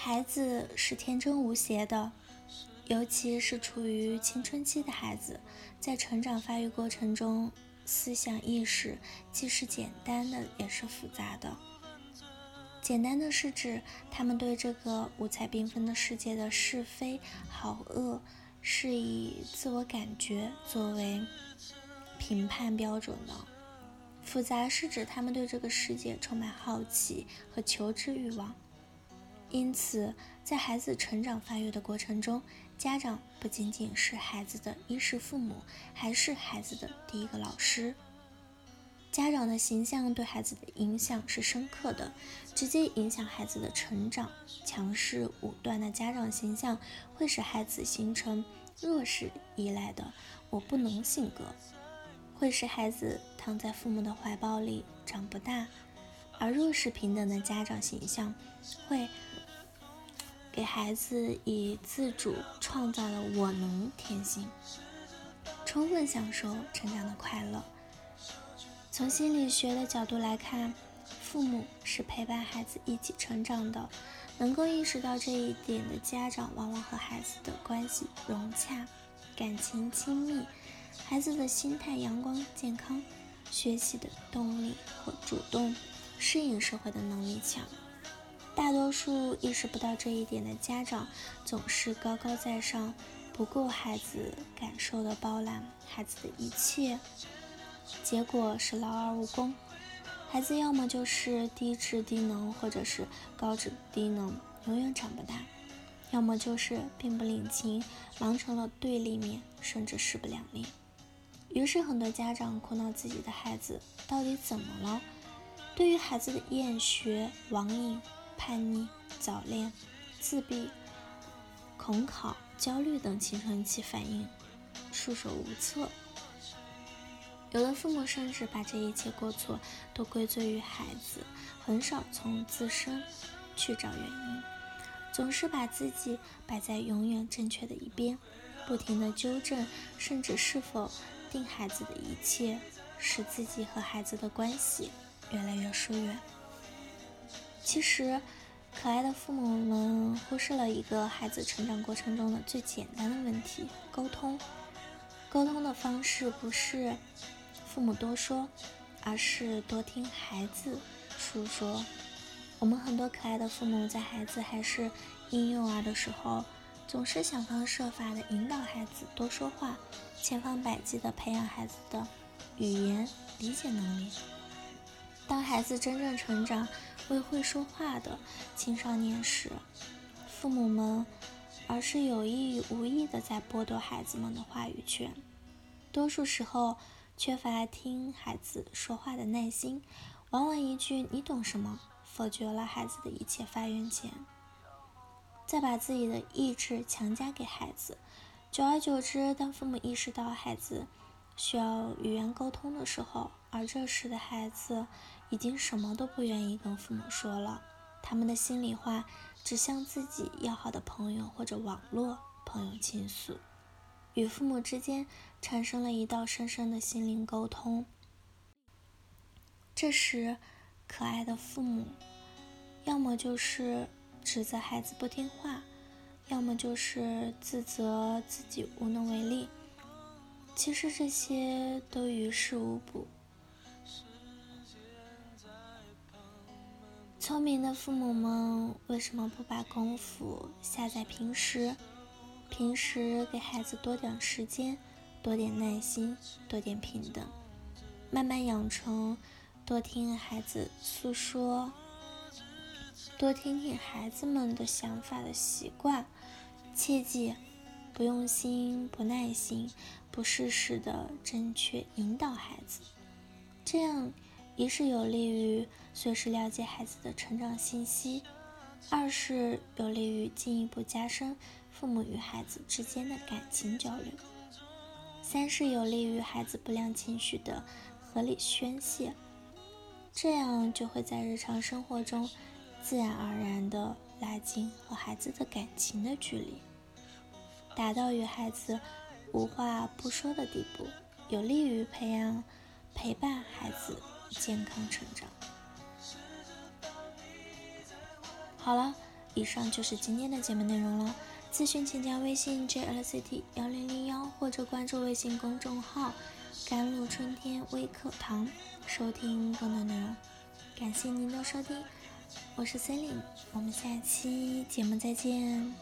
孩子是天真无邪的，尤其是处于青春期的孩子，在成长发育过程中，思想意识既是简单的，也是复杂的。简单的是指他们对这个五彩缤纷的世界的是非好恶，是以自我感觉作为评判标准的；复杂是指他们对这个世界充满好奇和求知欲望。因此，在孩子成长发育的过程中，家长不仅仅是孩子的衣食父母，还是孩子的第一个老师。家长的形象对孩子的影响是深刻的，直接影响孩子的成长。强势武断的家长形象会使孩子形成弱势依赖的“我不能”性格，会使孩子躺在父母的怀抱里长不大。而弱势平等的家长形象会给孩子以自主创造的“我能”天性，充分享受成长的快乐。从心理学的角度来看，父母是陪伴孩子一起成长的。能够意识到这一点的家长，往往和孩子的关系融洽，感情亲密，孩子的心态阳光健康，学习的动力和主动适应社会的能力强。大多数意识不到这一点的家长，总是高高在上，不顾孩子感受的包揽孩子的一切。结果是劳而无功，孩子要么就是低智低能，或者是高智低能，永远长不大；要么就是并不领情，忙成了对立面，甚至势不两立。于是很多家长苦恼自己的孩子到底怎么了？对于孩子的厌学、网瘾、叛逆、早恋、自闭、恐考、焦虑等青春期反应束手无策。有的父母甚至把这一切过错都归罪于孩子，很少从自身去找原因，总是把自己摆在永远正确的一边，不停的纠正，甚至是否定孩子的一切，使自己和孩子的关系越来越疏远。其实，可爱的父母们忽视了一个孩子成长过程中的最简单的问题：沟通。沟通的方式不是。父母多说，而是多听孩子诉说。我们很多可爱的父母，在孩子还是婴幼儿的时候，总是想方设法的引导孩子多说话，千方百计的培养孩子的语言理解能力。当孩子真正成长为会说话的青少年时，父母们而是有意无意的在剥夺孩子们的话语权。多数时候。缺乏听孩子说话的耐心，往往一句“你懂什么”否决了孩子的一切发言权，再把自己的意志强加给孩子。久而久之，当父母意识到孩子需要语言沟通的时候，而这时的孩子已经什么都不愿意跟父母说了，他们的心里话只向自己要好的朋友或者网络朋友倾诉。与父母之间产生了一道深深的心灵沟通。这时，可爱的父母要么就是指责孩子不听话，要么就是自责自己无能为力。其实这些都于事无补。聪明的父母们为什么不把功夫下在平时？平时给孩子多点时间，多点耐心，多点平等，慢慢养成多听孩子诉说、多听听孩子们的想法的习惯。切记，不用心、不耐心、不适时的正确引导孩子，这样一是有利于随时了解孩子的成长信息，二是有利于进一步加深。父母与孩子之间的感情交流，三是有利于孩子不良情绪的合理宣泄，这样就会在日常生活中自然而然地拉近和孩子的感情的距离，达到与孩子无话不说的地步，有利于培养陪伴孩子健康成长。好了。以上就是今天的节目内容了。咨询请加微信 jlct 幺零零幺或者关注微信公众号“甘露春天微课堂”收听更多内容。感谢您的收听，我是 c e l i n e 我们下期节目再见。